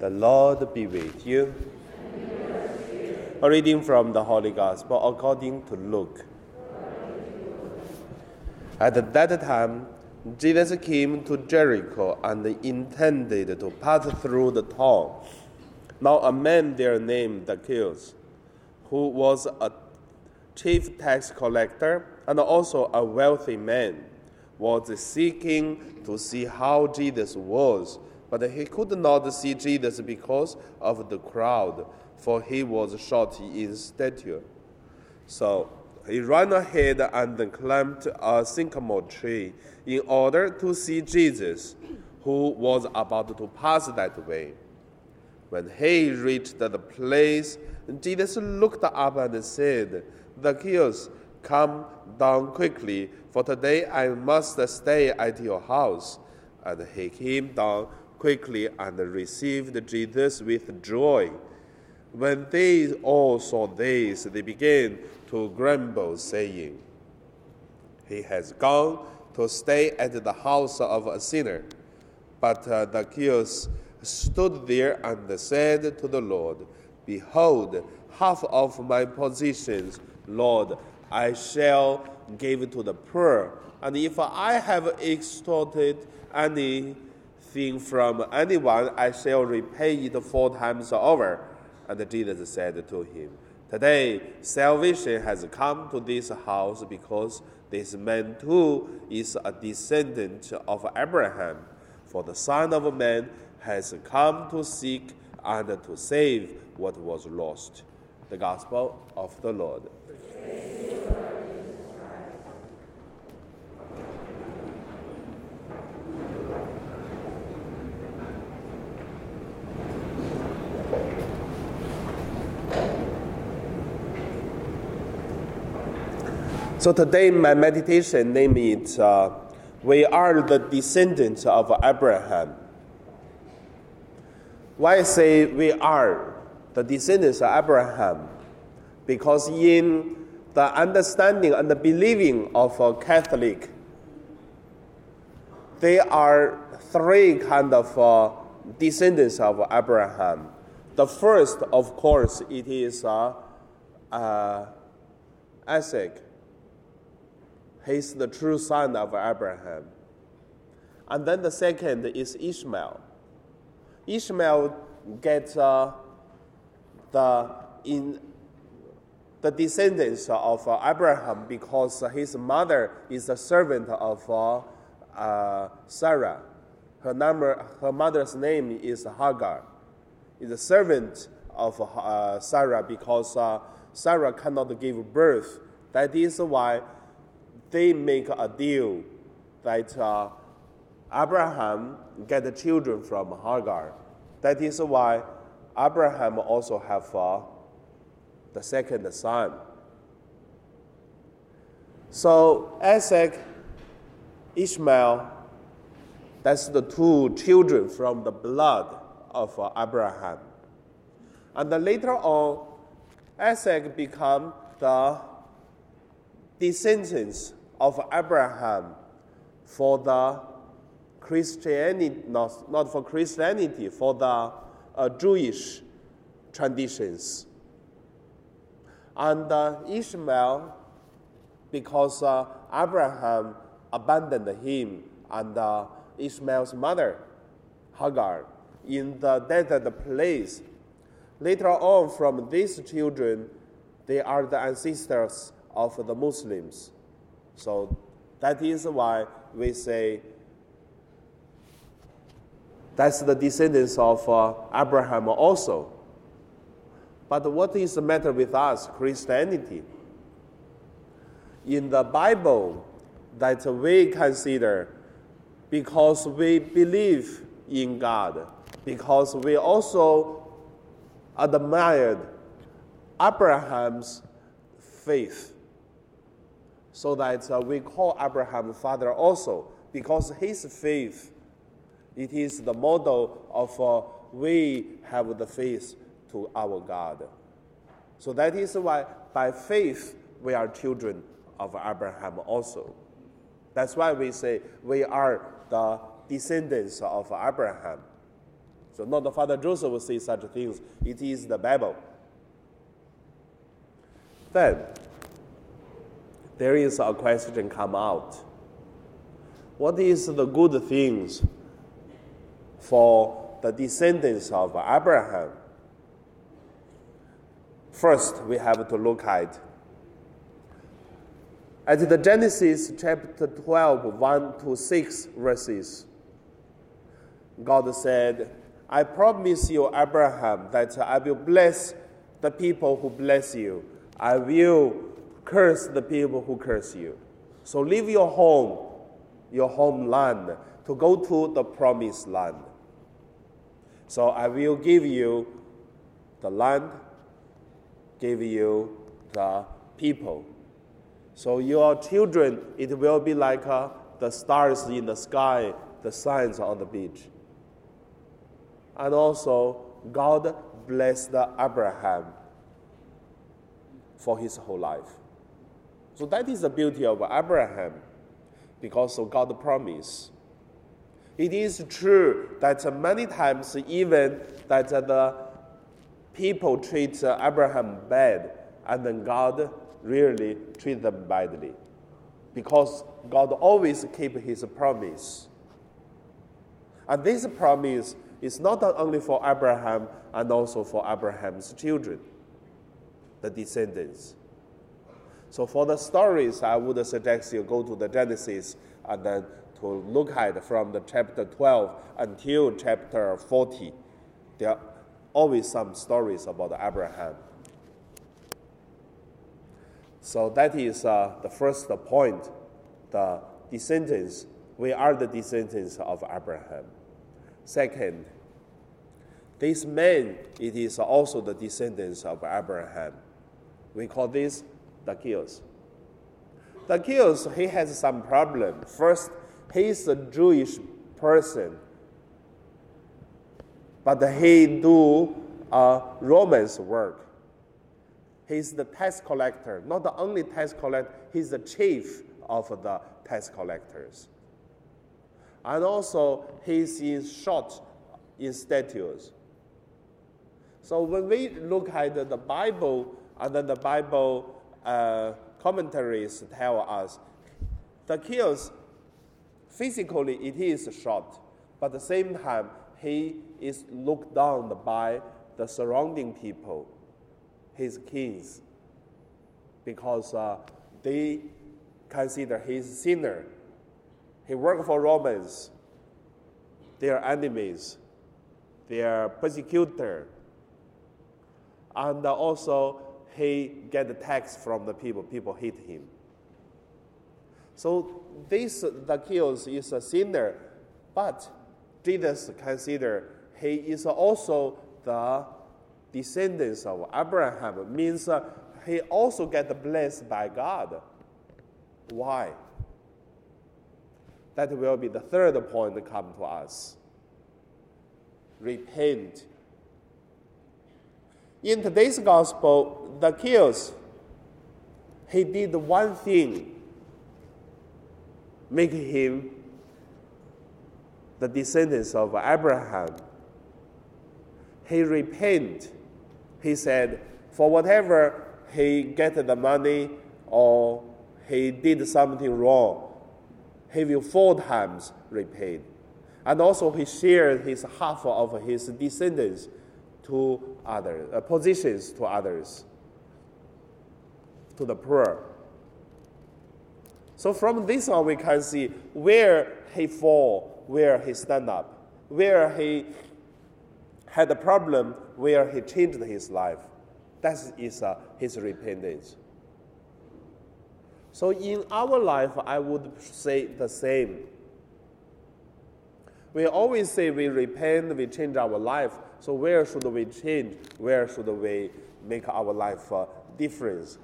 The Lord be with you. A reading from the Holy Gospel according to Luke. At that time, Jesus came to Jericho and intended to pass through the town. Now, a man there named Zacchaeus, who was a chief tax collector and also a wealthy man, was seeking to see how Jesus was but he could not see Jesus because of the crowd, for he was short in stature. So he ran ahead and climbed a sycamore tree in order to see Jesus, who was about to pass that way. When he reached the place, Jesus looked up and said, Zacchaeus, come down quickly, for today I must stay at your house. And he came down quickly and received Jesus with joy. When they all saw this, they began to grumble, saying, He has gone to stay at the house of a sinner. But uh, Zacchaeus stood there and said to the Lord, Behold, half of my possessions, Lord, I shall give to the poor. And if I have extorted any thing from anyone, I shall repay it four times over. And Jesus said to him, Today salvation has come to this house because this man too is a descendant of Abraham. For the Son of Man has come to seek and to save what was lost. The Gospel of the Lord. So today, my meditation name is uh, We Are the Descendants of Abraham. Why I say we are the descendants of Abraham? Because in the understanding and the believing of a Catholic, there are three kind of uh, descendants of Abraham. The first, of course, it is uh, uh, Isaac He's the true son of Abraham. And then the second is Ishmael. Ishmael gets uh, the in the descendants of uh, Abraham because his mother is a servant of uh, uh, Sarah. Her, number, her mother's name is Hagar. Is a servant of uh, Sarah because uh, Sarah cannot give birth. That is why they make a deal that uh, Abraham get the children from Hagar. That is why Abraham also have uh, the second son. So Isaac, Ishmael, that's the two children from the blood of uh, Abraham. And later on, Isaac become the descendants of Abraham for the Christianity, not, not for Christianity, for the uh, Jewish traditions. And uh, Ishmael, because uh, Abraham abandoned him and uh, Ishmael's mother, Hagar, in the desert place. Later on, from these children, they are the ancestors of the Muslims. So that is why we say that's the descendants of uh, Abraham also. But what is the matter with us, Christianity? In the Bible, that we consider because we believe in God, because we also admired Abraham's faith so that uh, we call Abraham father also, because his faith, it is the model of uh, we have the faith to our God. So that is why by faith we are children of Abraham also. That's why we say we are the descendants of Abraham. So not the Father Joseph will say such things. It is the Bible. Then there is a question come out. What is the good things for the descendants of Abraham? First, we have to look at at the Genesis chapter 12, 1 to 6 verses. God said, I promise you, Abraham, that I will bless the people who bless you. I will curse the people who curse you. So leave your home, your homeland, to go to the promised land. So I will give you the land, give you the people. So your children, it will be like uh, the stars in the sky, the signs on the beach. And also, God blessed Abraham for his whole life. So that is the beauty of Abraham, because of God's promise. It is true that many times, even that the people treat Abraham bad, and then God really treat them badly, because God always keep His promise. And this promise is not only for Abraham and also for Abraham's children, the descendants. So for the stories, I would suggest you go to the Genesis and then to look at from the chapter 12 until chapter 40. There are always some stories about Abraham. So that is uh, the first point, the descendants. We are the descendants of Abraham. Second, this man, it is also the descendants of Abraham. We call this Zacchaeus. Zacchaeus, he has some problem. First, he is a Jewish person, but he do uh, Roman's work. He's the tax collector. Not the only tax collector, he's the chief of the tax collectors. And also, he's in short in status. So when we look at the Bible, and then the Bible uh, commentaries tell us the physically it is short, but at the same time he is looked down by the surrounding people, his kings, because uh, they consider his sinner. He worked for Romans, their enemies, their persecutor, and also he get the tax from the people. People hate him. So this Zacchaeus is a sinner, but Jesus consider he is also the descendants of Abraham. Means uh, he also get blessed by God. Why? That will be the third point come to us. Repent. In today's gospel, the Zacchaeus, he did one thing, making him the descendants of Abraham. He repented. He said, for whatever he get the money or he did something wrong, he will four times repay. And also he shared his half of his descendants to others, uh, positions to others, to the poor. So from this on, we can see where he fall, where he stand up, where he had a problem, where he changed his life. That is uh, his repentance. So in our life, I would say the same. We always say we repent, we change our life. So where should we change? Where should we make our life a difference?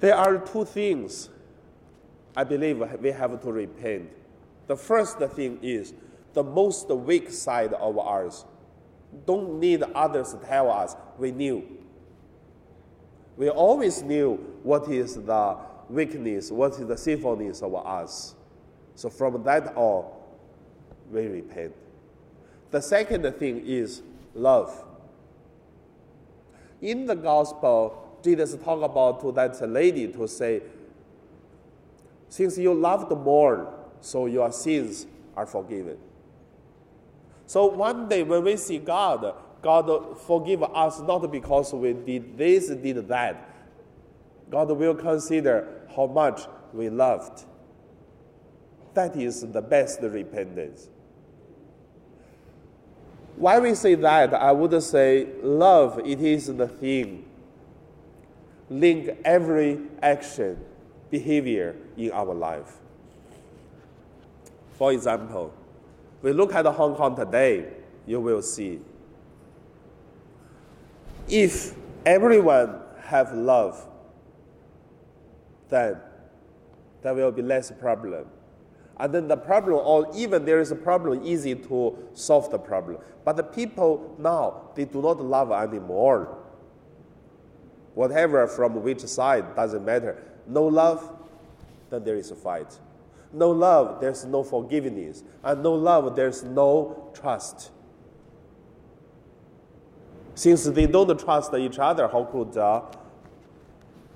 There are two things I believe we have to repent. The first thing is the most weak side of ours. Don't need others to tell us we knew. We always knew what is the weakness, what is the sinfulness of us. So from that on, we repent. The second thing is love. In the gospel, Jesus talked about to that lady to say, since you loved more, so your sins are forgiven. So one day when we see God, God forgive us not because we did this, did that. God will consider how much we loved. That is the best repentance. Why we say that, I would say love, it is the thing. Link every action, behavior in our life. For example, we look at Hong Kong today, you will see. If everyone have love, then there will be less problem. And then the problem, or even there is a problem, easy to solve the problem. But the people now, they do not love anymore. Whatever from which side doesn't matter. No love, then there is a fight. No love, there's no forgiveness. And no love, there's no trust. Since they don't trust each other, how could uh,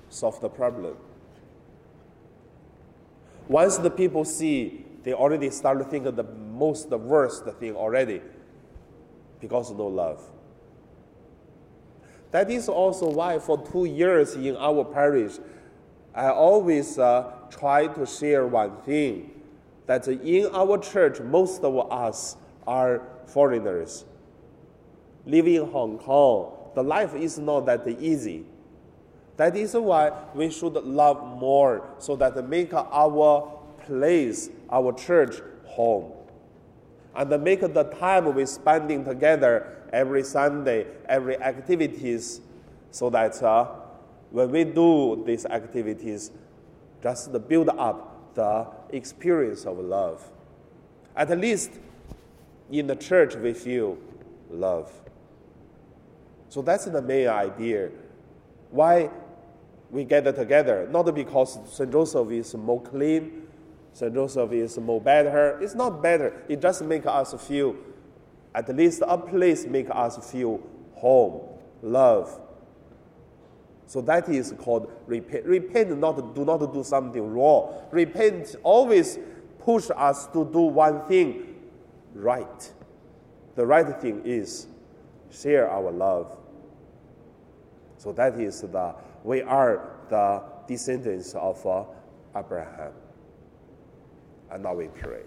solve the problem? Once the people see, they already start to think of the most the worst thing already because of no love. That is also why for two years in our parish, I always uh, try to share one thing that in our church, most of us are foreigners. Living in Hong Kong, the life is not that easy. That is why we should love more so that make our place, our church, home. And make the time we spending together every Sunday, every activities, so that uh, when we do these activities, just build up the experience of love. At least in the church, we feel love. So that's the main idea. Why we gather together, not because St. Joseph is more clean, St. Joseph is more better. It's not better. It just makes us feel, at least a place make us feel home, love. So that is called repent. Repent not do not do something wrong. Repent always push us to do one thing right. The right thing is share our love. So that is the we are the descendants of uh, Abraham. And now we pray.